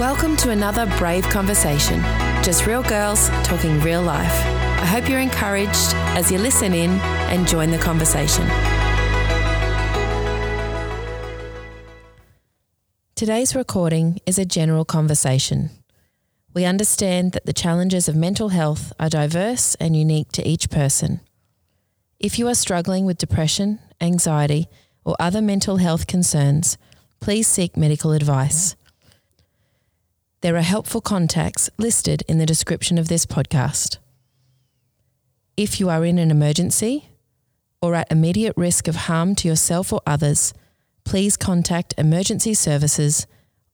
Welcome to another brave conversation. Just real girls talking real life. I hope you're encouraged as you listen in and join the conversation. Today's recording is a general conversation. We understand that the challenges of mental health are diverse and unique to each person. If you are struggling with depression, anxiety, or other mental health concerns, please seek medical advice. There are helpful contacts listed in the description of this podcast. If you are in an emergency or at immediate risk of harm to yourself or others, please contact emergency services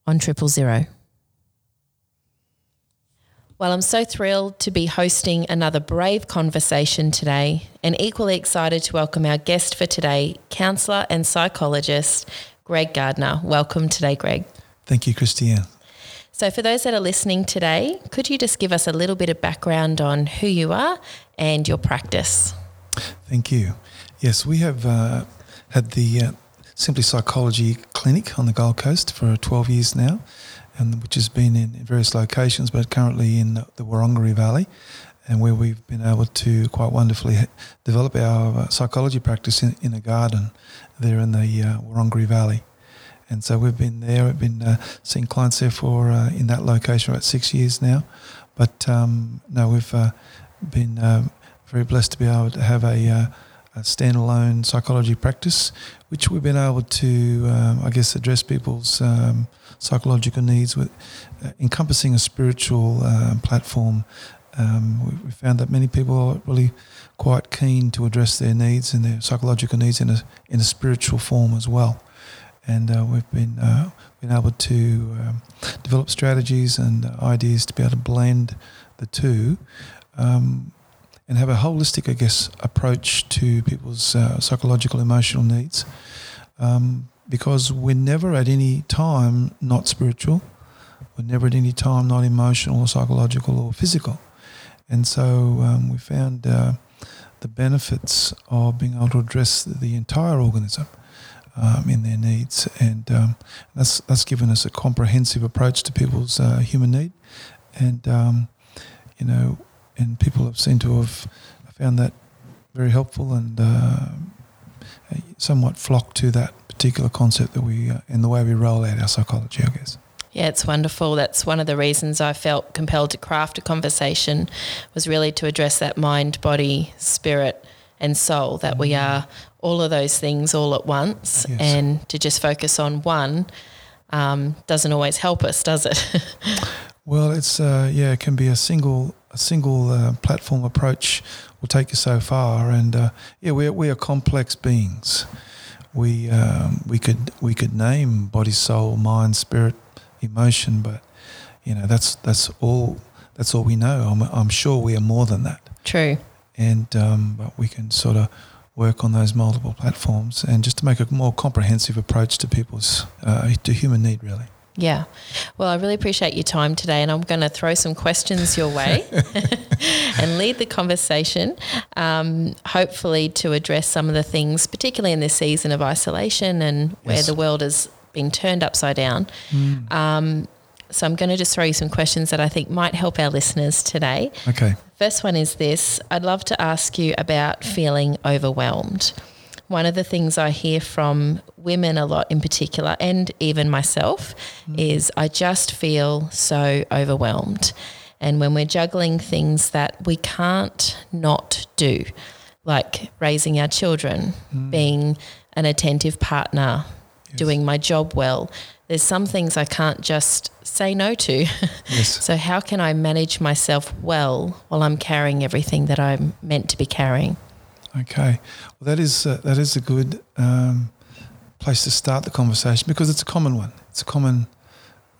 on triple zero. Well, I'm so thrilled to be hosting another brave conversation today and equally excited to welcome our guest for today, counsellor and psychologist Greg Gardner. Welcome today, Greg. Thank you, Christiane. So, for those that are listening today, could you just give us a little bit of background on who you are and your practice? Thank you. Yes, we have uh, had the uh, Simply Psychology Clinic on the Gold Coast for 12 years now, and which has been in various locations, but currently in the Wurundjeri Valley, and where we've been able to quite wonderfully develop our uh, psychology practice in, in a garden there in the uh, Valley. And so we've been there. We've been uh, seeing clients there for uh, in that location about six years now. But um, no, we've uh, been uh, very blessed to be able to have a, uh, a, standalone psychology practice, which we've been able to, um, I guess, address people's um, psychological needs with uh, encompassing a spiritual platform. Um, we, we found that many people are really quite keen to address their needs and their psychological needs in a in a spiritual form as well and uh, we've been uh, been able to um, develop strategies and ideas to be able to blend the two. Um, and have a holistic, I guess, approach to people's uh, psychological, emotional needs, um, because we're never at any time not spiritual, we're never at any time not emotional or psychological or physical, and so um, we found uh, the benefits of being able to address the entire organism um, in their needs, and um, that's that's given us a comprehensive approach to people's uh, human need, and um, you know, and people have seemed to have found that very helpful and uh, somewhat flocked to that particular concept that we uh, in the way we roll out our psychology, I guess. Yeah, it's wonderful. That's one of the reasons I felt compelled to craft a conversation was really to address that mind, body, spirit, and soul that we mm-hmm. are all of those things all at once yes. and to just focus on one um, doesn't always help us, does it? well, it's uh, yeah, it can be a single a single uh, platform approach will take you so far, and uh, yeah, we we are complex beings. We um, we could we could name body, soul, mind, spirit, emotion, but you know that's that's all that's all we know. I'm I'm sure we are more than that. True. And um, but we can sort of work on those multiple platforms and just to make a more comprehensive approach to people's uh, to human need really yeah well i really appreciate your time today and i'm going to throw some questions your way and lead the conversation um, hopefully to address some of the things particularly in this season of isolation and where yes. the world has been turned upside down mm. um, so I'm going to just throw you some questions that I think might help our listeners today. Okay. First one is this I'd love to ask you about feeling overwhelmed. One of the things I hear from women a lot in particular, and even myself, mm. is I just feel so overwhelmed. And when we're juggling things that we can't not do, like raising our children, mm. being an attentive partner, yes. doing my job well, there's some things I can't just say no to. Yes. so how can I manage myself well while I'm carrying everything that I'm meant to be carrying? Okay, well that is uh, that is a good um, place to start the conversation because it's a common one. It's a common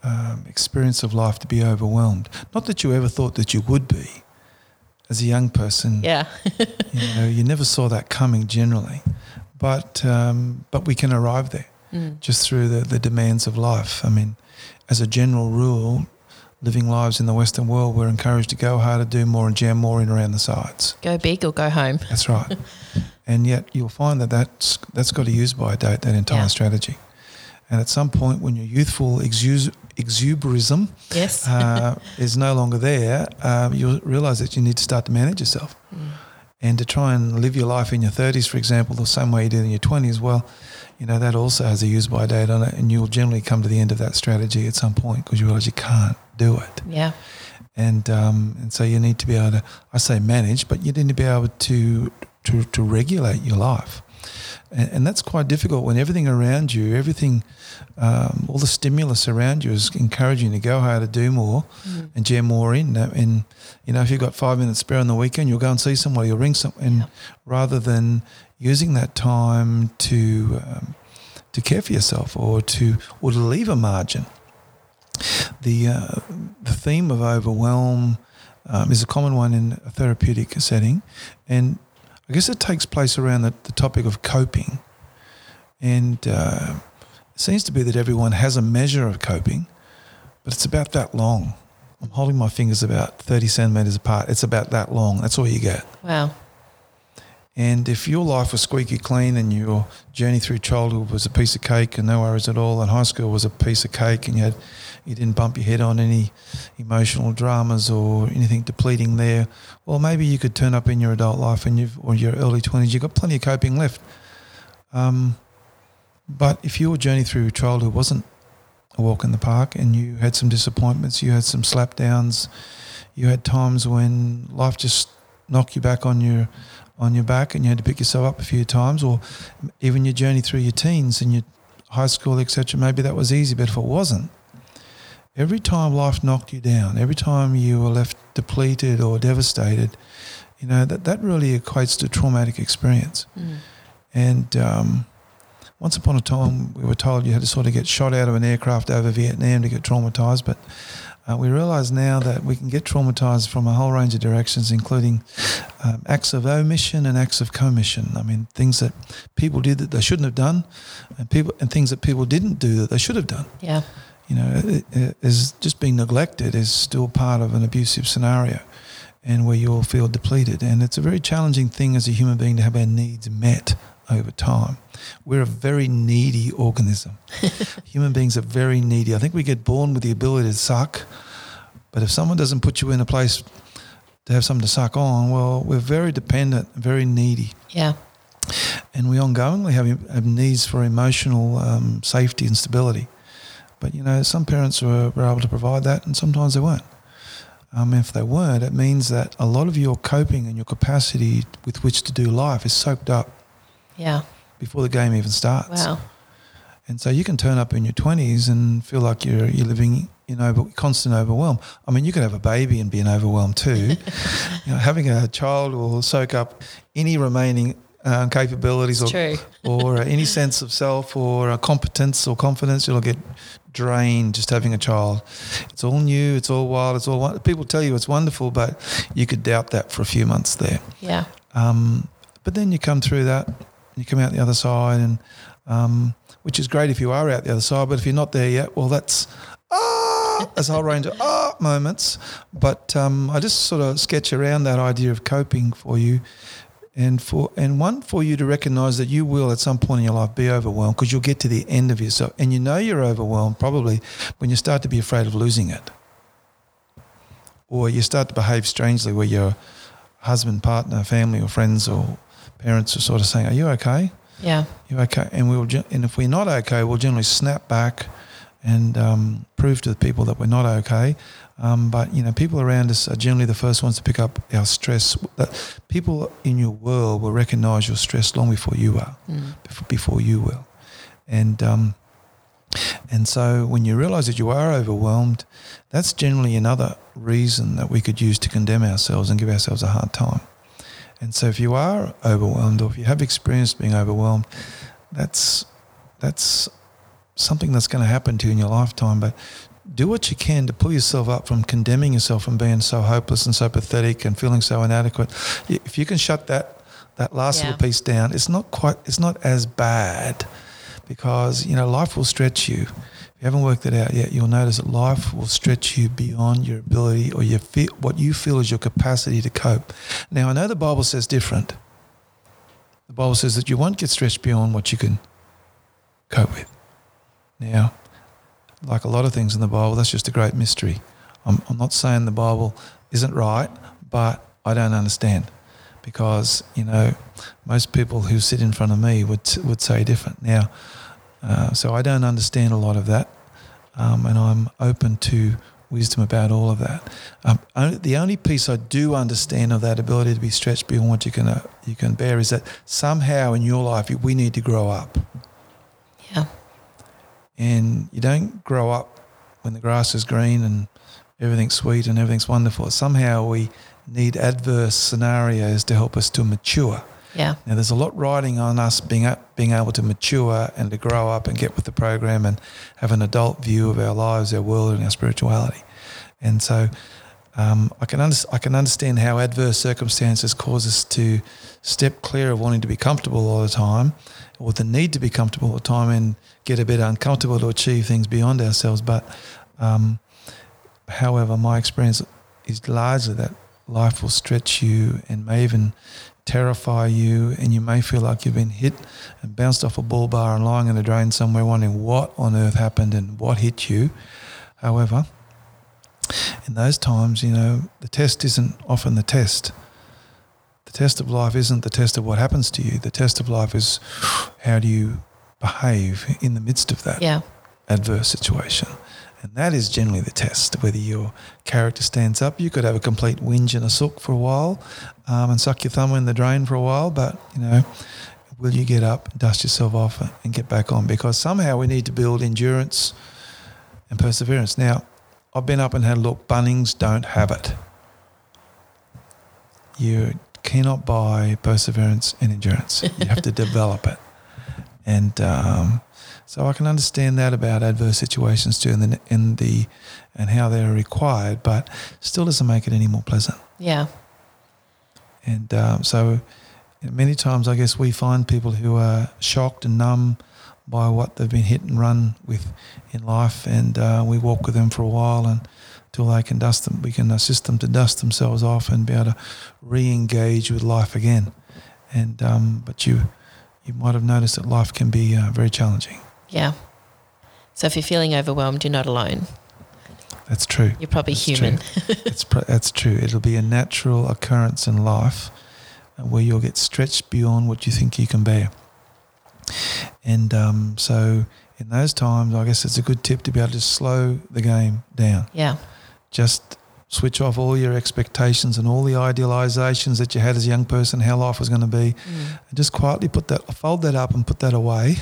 um, experience of life to be overwhelmed. Not that you ever thought that you would be as a young person. Yeah. you know, you never saw that coming generally, but um, but we can arrive there mm. just through the, the demands of life. I mean, as a general rule, living lives in the Western world, we're encouraged to go harder, do more, and jam more in around the sides. Go big or go home. That's right. and yet you'll find that that's, that's got to use by date, that entire Yeah. strategy. And at some point, when your youthful exu- exuberism Yes. uh, is no longer there, um, you'll realize that you need to start to manage yourself. And to try and live your life in your 30s, for example, the same way you did in your 20s, well, you know, that also has a use by date on it. And you'll generally come to the end of that strategy at some point because you realize you can't do it. yeah. And, um, and so you need to be able to, I say manage, but you need to be able to, to, to regulate your life. And, and that's quite difficult when everything around you, everything, um, all the stimulus around you is encouraging you to go harder, to do more, and jam more in. And you know, if you've got five minutes spare on the weekend, you'll go and see somebody, you'll ring some, and Yeah. rather than using that time to um, to care for yourself or to or to leave a margin. The uh, the theme of overwhelm um, is a common one in a therapeutic setting, and I guess it takes place around the, the topic of coping. And uh, it seems to be that everyone has a measure of coping, but it's about that long. I'm holding my fingers about 30 centimeters apart. It's about that long. That's all you get. Wow. And if your life was squeaky clean and your journey through childhood was a piece of cake and no worries at all, and high school was a piece of cake and you had you didn't bump your head on any emotional dramas or anything depleting there, well maybe you could turn up in your adult life and you've or your early twenties, you've got plenty of coping left. Um, but if your journey through childhood wasn't a walk in the park and you had some disappointments, you had some slapdowns, you had times when life just knocked you back on your on your back and you had to pick yourself up a few times, or even your journey through your teens and your high school, etc. Maybe that was easy, but if it wasn't, every time life knocked you down, every time you were left depleted or devastated, you know that that really equates to traumatic experience. And um, once upon a time, we were told you had to sort of get shot out of an aircraft over Vietnam to get traumatized, but uh, we realise now that we can get traumatized from a whole range of directions, including um, acts of omission and acts of commission. I mean, things that people did that they shouldn't have done, and people and things that people didn't do that they should have done. Yeah. You know, it, it is just being neglected is still part of an abusive scenario, and where you all feel depleted. And it's a very challenging thing as a human being to have our needs met over time. We're a very needy organism. Human beings are very needy. I think we get born with the ability to suck, but if someone doesn't put you in a place to have something to suck on, well, we're very dependent, very needy, Yeah. and we ongoingly have, have needs for emotional um, safety and stability. But you know, some parents were, were able to provide that, and sometimes they weren't. Um, if they weren't, it means that a lot of your coping and your capacity with which to do life is soaked up Yeah. before the game even starts. Wow. And so you can turn up in your twenties and feel like you're you're living in over constant overwhelm. I mean, you could have a baby and be an overwhelmed too. you know, having a child will soak up any remaining uh, capabilities or True. or uh, any sense of self or uh, competence or confidence. You'll get drained just having a child. It's all new. It's all wild. It's all people tell you it's wonderful, but you could doubt that for a few months there. Yeah. Um, but then you come through that, you come out the other side, and um, which is great if you are out the other side. But if you're not there yet, well, that's ah, there's a whole range of ah moments. But um, I just sort of sketch around that idea of coping for you, and for and one for you to recognise that you will at some point in your life be overwhelmed because you'll get to the end of yourself, and you know you're overwhelmed probably when you start to be afraid of losing it, or you start to behave strangely where you're husband, partner, family, or friends, or parents are sort of saying, "Are you okay? Yeah. You okay?" And we'll, and if we're not okay, we'll generally snap back and um, prove to the people that we're not okay. Um, but you know, people around us are generally the first ones to pick up our stress. That people in your world will recognise your stress long before you are, before, before you will, and um, and so when you realise that you are overwhelmed, that's generally another reason that we could use to condemn ourselves and give ourselves a hard time. And so if you are overwhelmed or if you have experienced being overwhelmed, that's that's something that's going to happen to you in your lifetime. But do what you can to pull yourself up from condemning yourself and being so hopeless and so pathetic and feeling so inadequate. If you can shut that that last Yeah. little piece down, it's not quite it's not as bad because you know life will stretch you. If you haven't worked it out yet, you'll notice that life will stretch you beyond your ability or your fe- what you feel is your capacity to cope. Now, I know the Bible says different. The Bible says that you won't get stretched beyond what you can cope with. Now, like a lot of things in the Bible, that's just a great mystery. I'm, I'm not saying the Bible isn't right, but I don't understand because you know most people who sit in front of me would would say different. Now, uh, so I don't understand a lot of that, um, and I'm open to wisdom about all of that. Um, only, the only piece I do understand of that ability to be stretched beyond what you can uh, you can bear is that somehow in your life we need to grow up. Yeah. And you don't grow up when the grass is green and everything's sweet and everything's wonderful. Somehow we need adverse scenarios to help us to mature. Yeah. Now, there's a lot riding on us being up, being able to mature and to grow up and get with the program and have an adult view of our lives, our world, and our spirituality. And so, um, I can under, I can understand how adverse circumstances cause us to step clear of wanting to be comfortable all the time, or the need to be comfortable all the time, and get a bit uncomfortable to achieve things beyond ourselves. But, um, however, my experience is largely that life will stretch you and may even terrify you, and you may feel like you've been hit and bounced off a bull bar and lying in a drain somewhere, wondering what on earth happened and what hit you. However, in those times, you know, the test isn't often the test. The test of life isn't the test of what happens to you. The test of life is how do you behave in the midst of that yeah. Adverse situation. And that is generally the test, whether your character stands up. You could have a complete whinge and a sook for a while um, and suck your thumb in the drain for a while, but, you know, will you get up, dust yourself off and get back on? Because somehow we need to build endurance and perseverance. Now, I've been up and had a look. Bunnings don't have it. You cannot buy perseverance and endurance. You have to develop it. And um, so I can understand that about adverse situations too, and the, in the and how they're required, but still doesn't make it any more pleasant. Yeah. And um, so many times, I guess we find people who are shocked and numb by what they've been hit and run with in life, and uh, we walk with them for a while and until they can dust them, we can assist them to dust themselves off and be able to re-engage with life again. And um, but you you might have noticed that life can be uh, very challenging. Yeah. So if you're feeling overwhelmed, you're not alone. That's true. You're probably That's human. True. that's, pr- that's true. It'll be a natural occurrence in life uh, where you'll get stretched beyond what you think you can bear. And um, so in those times, I guess it's a good tip to be able to slow the game down. yeah. Just switch off all your expectations and all the idealizations that you had as a young person, how life was going to be, Mm. and just quietly put that, fold that up and put that away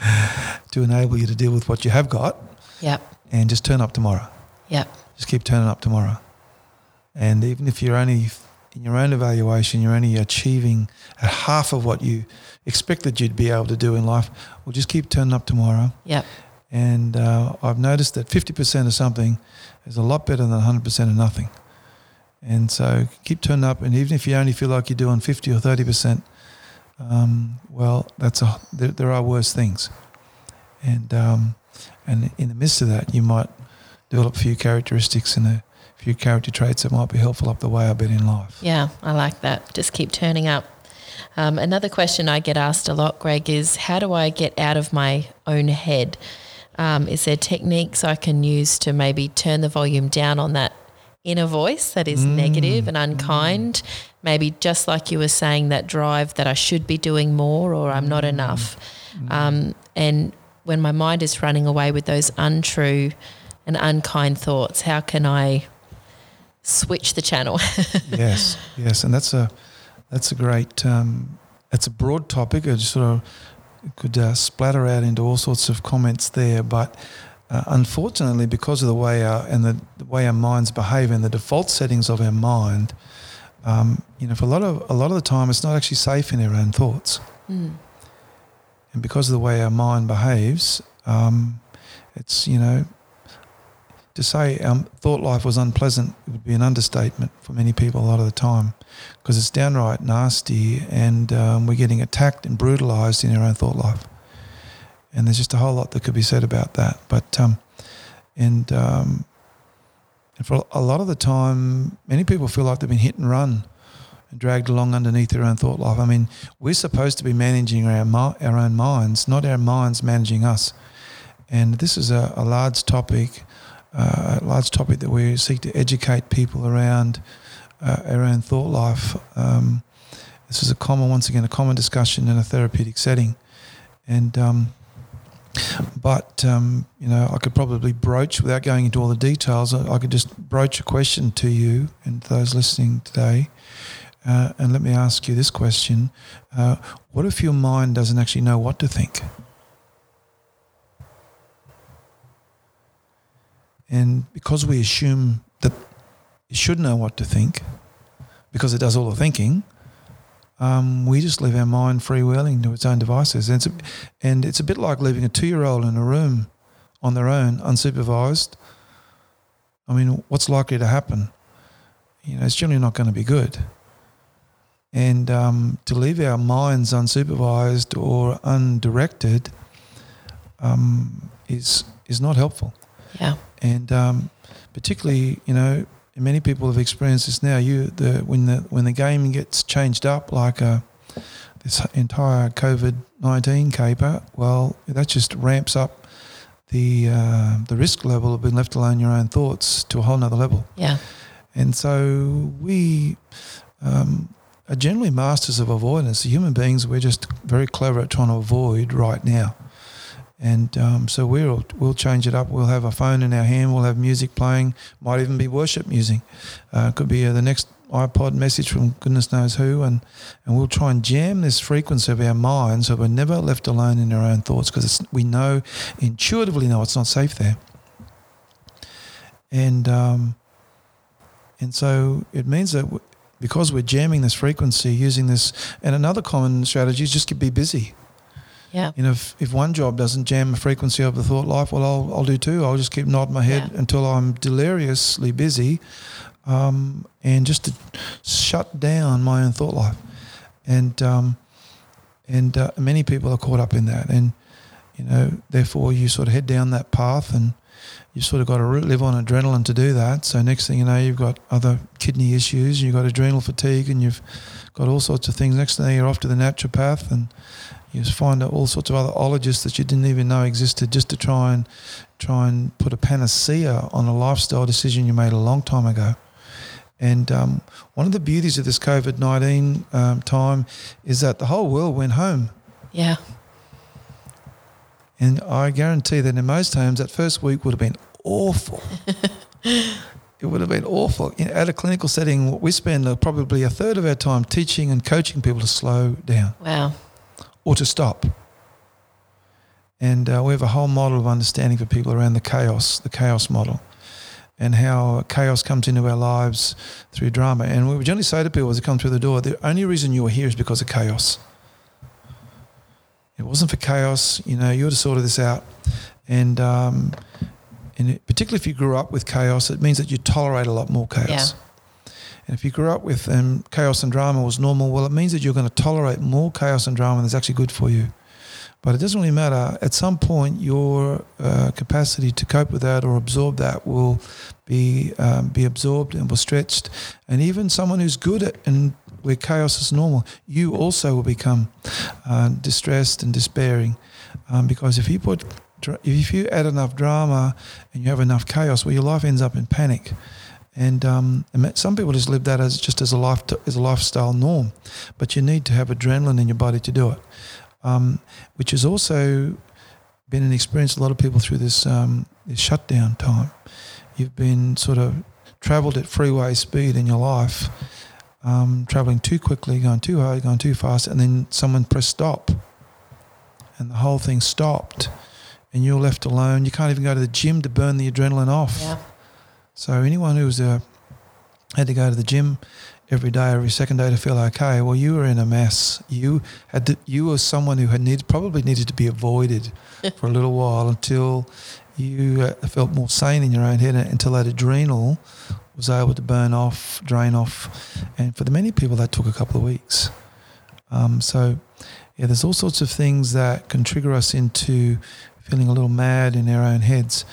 to enable you to deal with what you have got Yep. and just turn up tomorrow. Yep. Just keep turning up tomorrow. And even if you're only in your own evaluation, you're only achieving at half of what you expected you'd be able to do in life, well, just keep turning up tomorrow. Yep. And uh, I've noticed that 50% of something is a lot better than 100% of nothing. And so keep turning up. And even if you only feel like you're doing 50 or 30%, um, well, that's a, there, there are worse things. And, um, and in the midst of that, you might develop a few characteristics and a few character traits that might be helpful up the way a bit in life. Yeah, I like that. Just keep turning up. Um, another question I get asked a lot, Greg, is how do I get out of my own head? Um, is there techniques I can use to maybe turn the volume down on that inner voice that is negative and unkind? Maybe just like you were saying, that drive that I should be doing more or I'm not enough. Um, and when my mind is running away with those untrue and unkind thoughts, how can I switch the channel? yes, yes, and that's a that's a great um, that's a broad topic. I just sort of could uh, splatter out into all sorts of comments there, but uh, unfortunately, because of the way our and the, the way our minds behave and the default settings of our mind, um, you know, for a lot of a lot of the time, it's not actually safe in our own thoughts, Mm. and because of the way our mind behaves, um, it's you know. To say um, thought life was unpleasant would be an understatement for many people a lot of the time because it's downright nasty and um, we're getting attacked and brutalized in our own thought life. and there's just a whole lot that could be said about that. But um, and um, and for a lot of the time, many people feel like they've been hit and run and dragged along underneath their own thought life. I mean, we're supposed to be managing our our own minds, not our minds managing us. And this is a, a large topic, uh, a large topic that we seek to educate people around uh, our own thought life. Um, this is a common, once again, a common discussion in a therapeutic setting, and um, but um, you know, I could probably broach without going into all the details. I, I could just broach a question to you and those listening today. Uh, and let me ask you this question uh, What if your mind doesn't actually know what to think? And because we assume that it should know what to think, because it does all the thinking, um, we just leave our mind freewheeling to its own devices. And it's a, and it's a bit like leaving a two year old in a room on their own, unsupervised. I mean, what's likely to happen? You know, it's generally not going to be good. And um, to leave our minds unsupervised or undirected um, is is not helpful. Yeah. And um, particularly, you know, many people have experienced this now. You the when the when the game gets changed up like a, uh, this entire COVID nineteen caper, well, that just ramps up the uh, the risk level of being left alone in your own thoughts to a whole nother level. Yeah. And so we um, are generally masters of avoidance. The human beings, we're just very clever at trying to avoid right now. And um, so we'll we'll change it up. We'll have a phone in our hand. We'll have music playing. Might even be worship music. Uh, could be uh, the next iPod message from goodness knows who. And and we'll try and jam this frequency of our mind so we're never left alone in our own thoughts because we know intuitively know it's not safe there. And um, and so it means that because we're jamming this frequency using this, and another common strategy is just to be busy. Yeah. You know, if, if one job doesn't jam the frequency of the thought life, well, I'll, I'll do two. I'll just keep nodding my head yeah. until I'm deliriously busy um, and just to shut down my own thought life. And, um, and uh, many people are caught up in that. And, you know, therefore you sort of head down that path and you've sort of got to live on adrenaline to do that. So next thing you know, you've got other kidney issues, you've got adrenal fatigue and you've got all sorts of things. Next thing you're off to the naturopath and you find all sorts of other ologists that you didn't even know existed just to try and try and put a panacea on a lifestyle decision you made a long time ago. And um, one of the beauties of this COVID 19 um, time is that the whole world went home. Yeah. And I guarantee that in most homes, that first week would have been awful. it would have been awful. In, at a clinical setting, we spend probably a third of our time teaching and coaching people to slow down. Wow or to stop. And uh, we have a whole model of understanding for people around the chaos, the chaos model, and how chaos comes into our lives through drama. And we generally say to people as they come through the door, the only reason you are here is because of chaos. It wasn't for chaos, you know, you would have sorted this out. And, um, and it, particularly if you grew up with chaos, it means that you tolerate a lot more chaos. Yeah. And if you grew up with um, chaos and drama was normal, well, it means that you're going to tolerate more chaos and drama that's actually good for you. But it doesn't really matter. At some point, your uh, capacity to cope with that or absorb that will be um, be absorbed and will stretched. And even someone who's good at and where chaos is normal, you also will become uh, distressed and despairing, um, because if you put if you add enough drama and you have enough chaos, well, your life ends up in panic. And um, some people just live that as just as a life as a lifestyle norm, but you need to have adrenaline in your body to do it, um, which has also been an experience a lot of people through this um, this shutdown time. You've been sort of travelled at freeway speed in your life, um, travelling too quickly, going too hard, going too fast, and then someone pressed stop, and the whole thing stopped, and you're left alone. You can't even go to the gym to burn the adrenaline off. Yeah so anyone who's uh, had to go to the gym every day, every second day to feel okay, well, you were in a mess. You had to, you were someone who had needed probably needed to be avoided for a little while until you uh, felt more sane in your own head, until that adrenal was able to burn off, drain off, and for the many people that took a couple of weeks. Um, so yeah, there's all sorts of things that can trigger us into feeling a little mad in our own heads.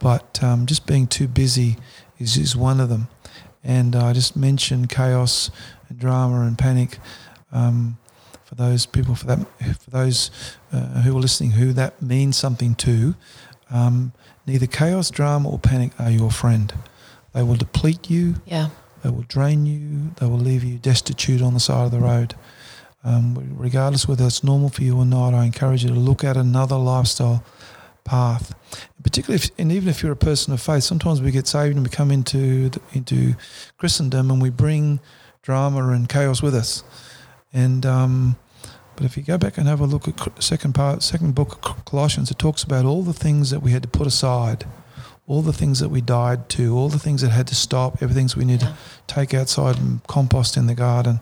But um, just being too busy is, is one of them. And I just mentioned chaos and drama and panic. Um, for those people, for that, for those uh, who are listening, who that means something to, um, neither chaos, drama, or panic are your friend. They will deplete you. Yeah. They will drain you. They will leave you destitute on the side of the road. Um, regardless whether it's normal for you or not, I encourage you to look at another lifestyle path. Particularly, if, and even if you're a person of faith, sometimes we get saved and we come into the, into Christendom and we bring drama and chaos with us. And um, but if you go back and have a look at second part, second book of Colossians, it talks about all the things that we had to put aside, all the things that we died to, all the things that had to stop, everything we need yeah. to take outside and compost in the garden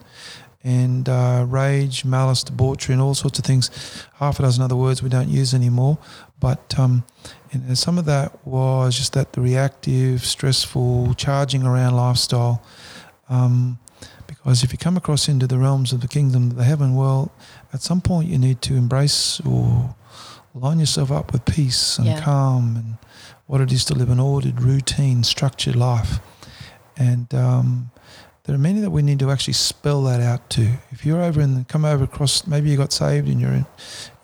and uh, rage, malice, debauchery, and all sorts of things. Half a dozen other words we don't use anymore. But um, and some of that was just that the reactive, stressful, charging around lifestyle. Um, because if you come across into the realms of the kingdom of the heaven, well, at some point you need to embrace or line yourself up with peace and yeah. calm and what it is to live an ordered, routine, structured life. And um, there are many that we need to actually spell that out to. If you're over and come over across, maybe you got saved and you're in,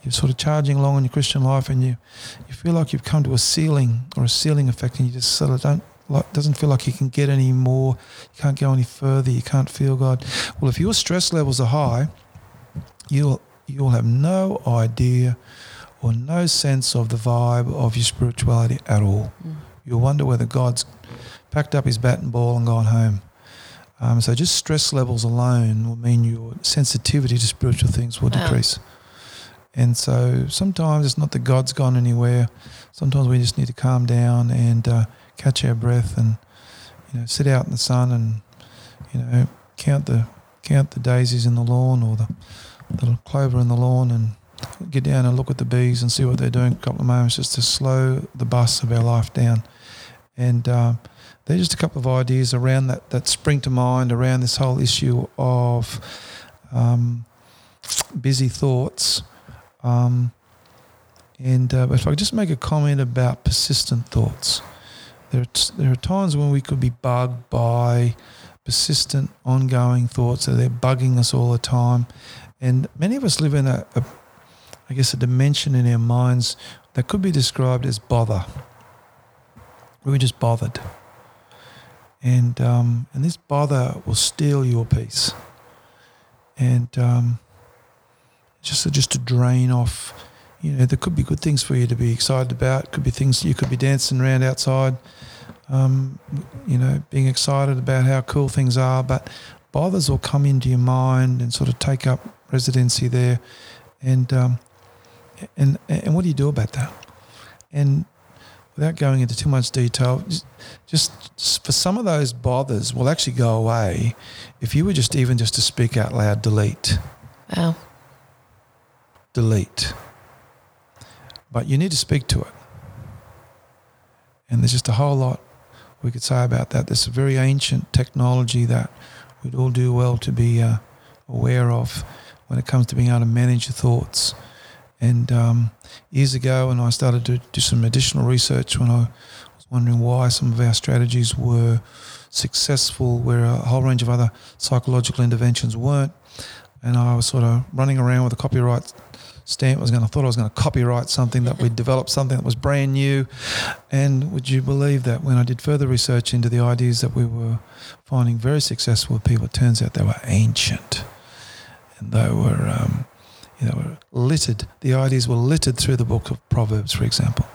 you're sort of charging along in your Christian life, and you you feel like you've come to a ceiling or a ceiling effect, and you just sort of don't like doesn't feel like you can get any more, you can't go any further, you can't feel God. Well, if your stress levels are high, you'll you'll have no idea or no sense of the vibe of your spirituality at all. Mm. You'll wonder whether God's packed up his bat and ball and gone home. Um, so just stress levels alone will mean your sensitivity to spiritual things will wow. decrease. And so sometimes it's not that God's gone anywhere. Sometimes we just need to calm down and uh, catch our breath and you know sit out in the sun and you know count the count the daisies in the lawn or the the clover in the lawn and get down and look at the bees and see what they're doing. A couple of moments just to slow the bus of our life down. And uh, they're just a couple of ideas around that that spring to mind around this whole issue of um, busy thoughts. Um, and uh, if I could just make a comment about persistent thoughts, there are t- there are times when we could be bugged by persistent, ongoing thoughts that they're bugging us all the time, and many of us live in a, a I guess, a dimension in our minds that could be described as bother. We were just bothered. And um, and this bother will steal your peace, and um, just to, just to drain off. You know, there could be good things for you to be excited about. Could be things you could be dancing around outside. Um, you know, being excited about how cool things are, but bothers will come into your mind and sort of take up residency there, and um, and and what do you do about that? And without going into too much detail, just, just, for some of those bothers delete. But you need to speak to it. And there's just a whole lot we could say about that. A very ancient technology that we'd all do well to be uh, aware of when it comes to being able to manage your thoughts and um, years ago, when I started to do some additional research when I was wondering why some of our strategies were successful, where a whole range of other psychological interventions weren't. And I was sort of running around with a copyright stamp. Was going to thought I was going to copyright something that we'd developed something that was brand new. And would you believe that when I did further research into the ideas that we were finding very successful with people, it turns out they were ancient, and they were um, you know, were littered. The ideas were littered through the book of Proverbs, for example.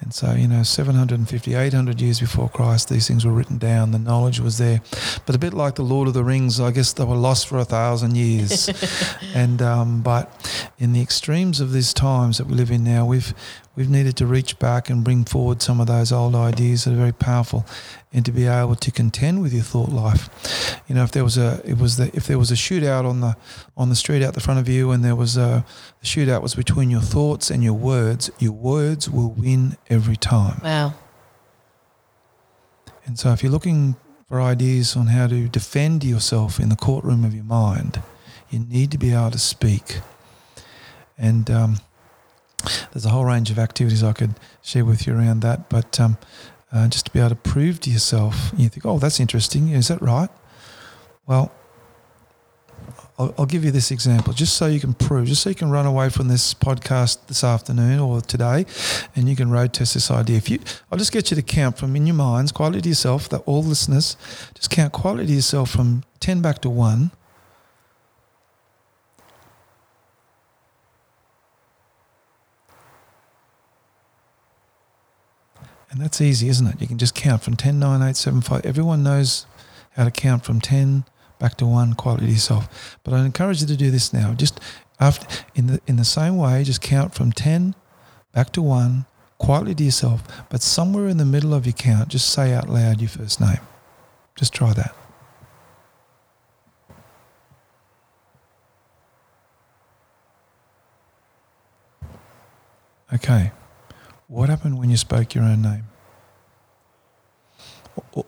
And so, you know, 750, 800 years before Christ, these things were written down. The knowledge was there. But a bit like the Lord of the Rings, I guess they were lost for a thousand years. and um, But in the extremes of these times that we live in now, we've, we've needed to reach back and bring forward some of those old ideas that are very powerful and to be able to contend with your thought life. You know, if there was a it was the if there was a shootout on the on the street out the front of you and there was a the shootout was between your thoughts and your words, your words will win every time. Wow. And so if you're looking for ideas on how to defend yourself in the courtroom of your mind, you need to be able to speak And um, there's a whole range of activities I could share with you around that. But um, uh, just to be able to prove to yourself, you think, oh, that's interesting. Is that right? Well, I'll, I'll, give you this example just so you can prove, just so you can run away from this podcast this afternoon or today and you can road test this idea. If you, I'll just get you to count from in your minds, quietly to yourself, that all listeners, just count quietly to yourself from 10 back to 1. And that's easy, isn't it? You can just count from 10, 9, 8, 7, 5. Everyone knows how to count from 10 back to one quietly to yourself. But I encourage you to do this now. Just after in the in the same way, just count from ten back to one quietly to yourself. But somewhere in the middle of your count, just say out loud your first name. Just try that. Okay. What happened when you spoke your own name?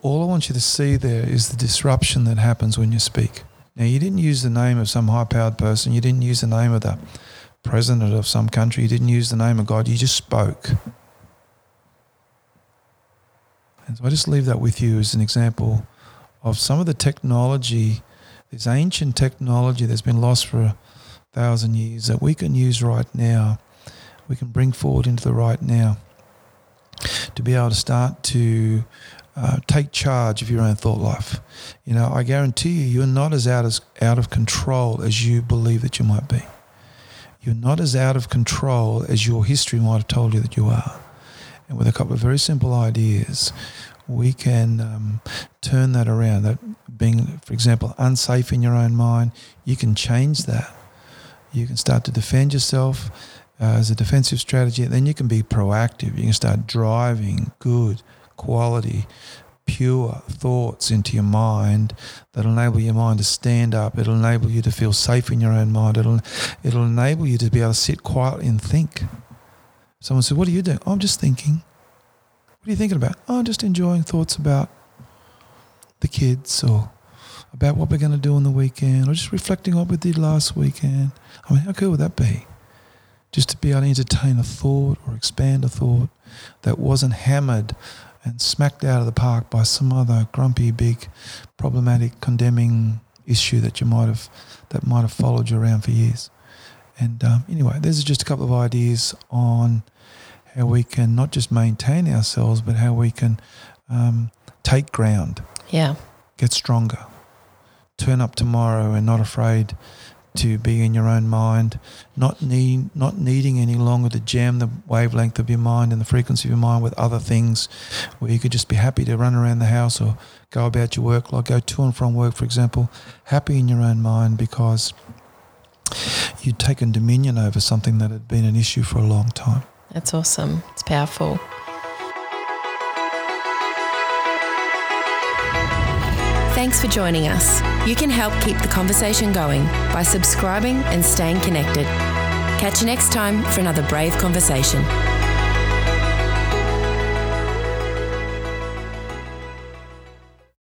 all I want you to see there is the disruption that happens when you speak. Now, you didn't use the name of some high powered person, you didn't use the name of the president of some country, you didn't use the name of God, you just spoke. And so I just leave that with you as an example of some of the technology, this ancient technology that's been lost for a thousand years that we can use right now, we can bring forward into the right now to be able to start to uh, take charge of your own thought life. You know, I guarantee you, you're not as out as out of control as you believe that you might be. You're not as out of control as your history might have told you that you are. And with a couple of very simple ideas, we can um, turn that around. That being, for example, unsafe in your own mind, you can change that. You can start to defend yourself uh, as a defensive strategy. Then you can be proactive. You can start driving good quality, pure thoughts into your mind that'll enable your mind to stand up. It'll enable you to feel safe in your own mind. It'll, it'll enable you to be able to sit quietly and think. Someone said, What are you doing? Oh, I'm just thinking. What are you thinking about? Oh, I'm just enjoying thoughts about the kids or about what we're going to do on the weekend or just reflecting on what we did last weekend. I mean, how cool would that be? Just to be able to entertain a thought or expand a thought that wasn't hammered and smacked out of the park by some other grumpy, big, problematic, condemning issue that you might have that might have followed you around for years. And um, anyway, are just a couple of ideas on how we can not just maintain ourselves, but how we can um, take ground. Yeah. Get stronger. Turn up tomorrow and not afraid to be in your own mind, not need not needing any longer to jam the wavelength of your mind and the frequency of your mind with other things, where you could just be happy to run around the house or go about your work, like go to and from work, for example, happy in your own mind because you'd taken dominion over something that had been an issue for a long time. That's awesome. It's powerful. Thanks for joining us. You can help keep the conversation going by subscribing and staying connected. Catch you next time for another brave conversation.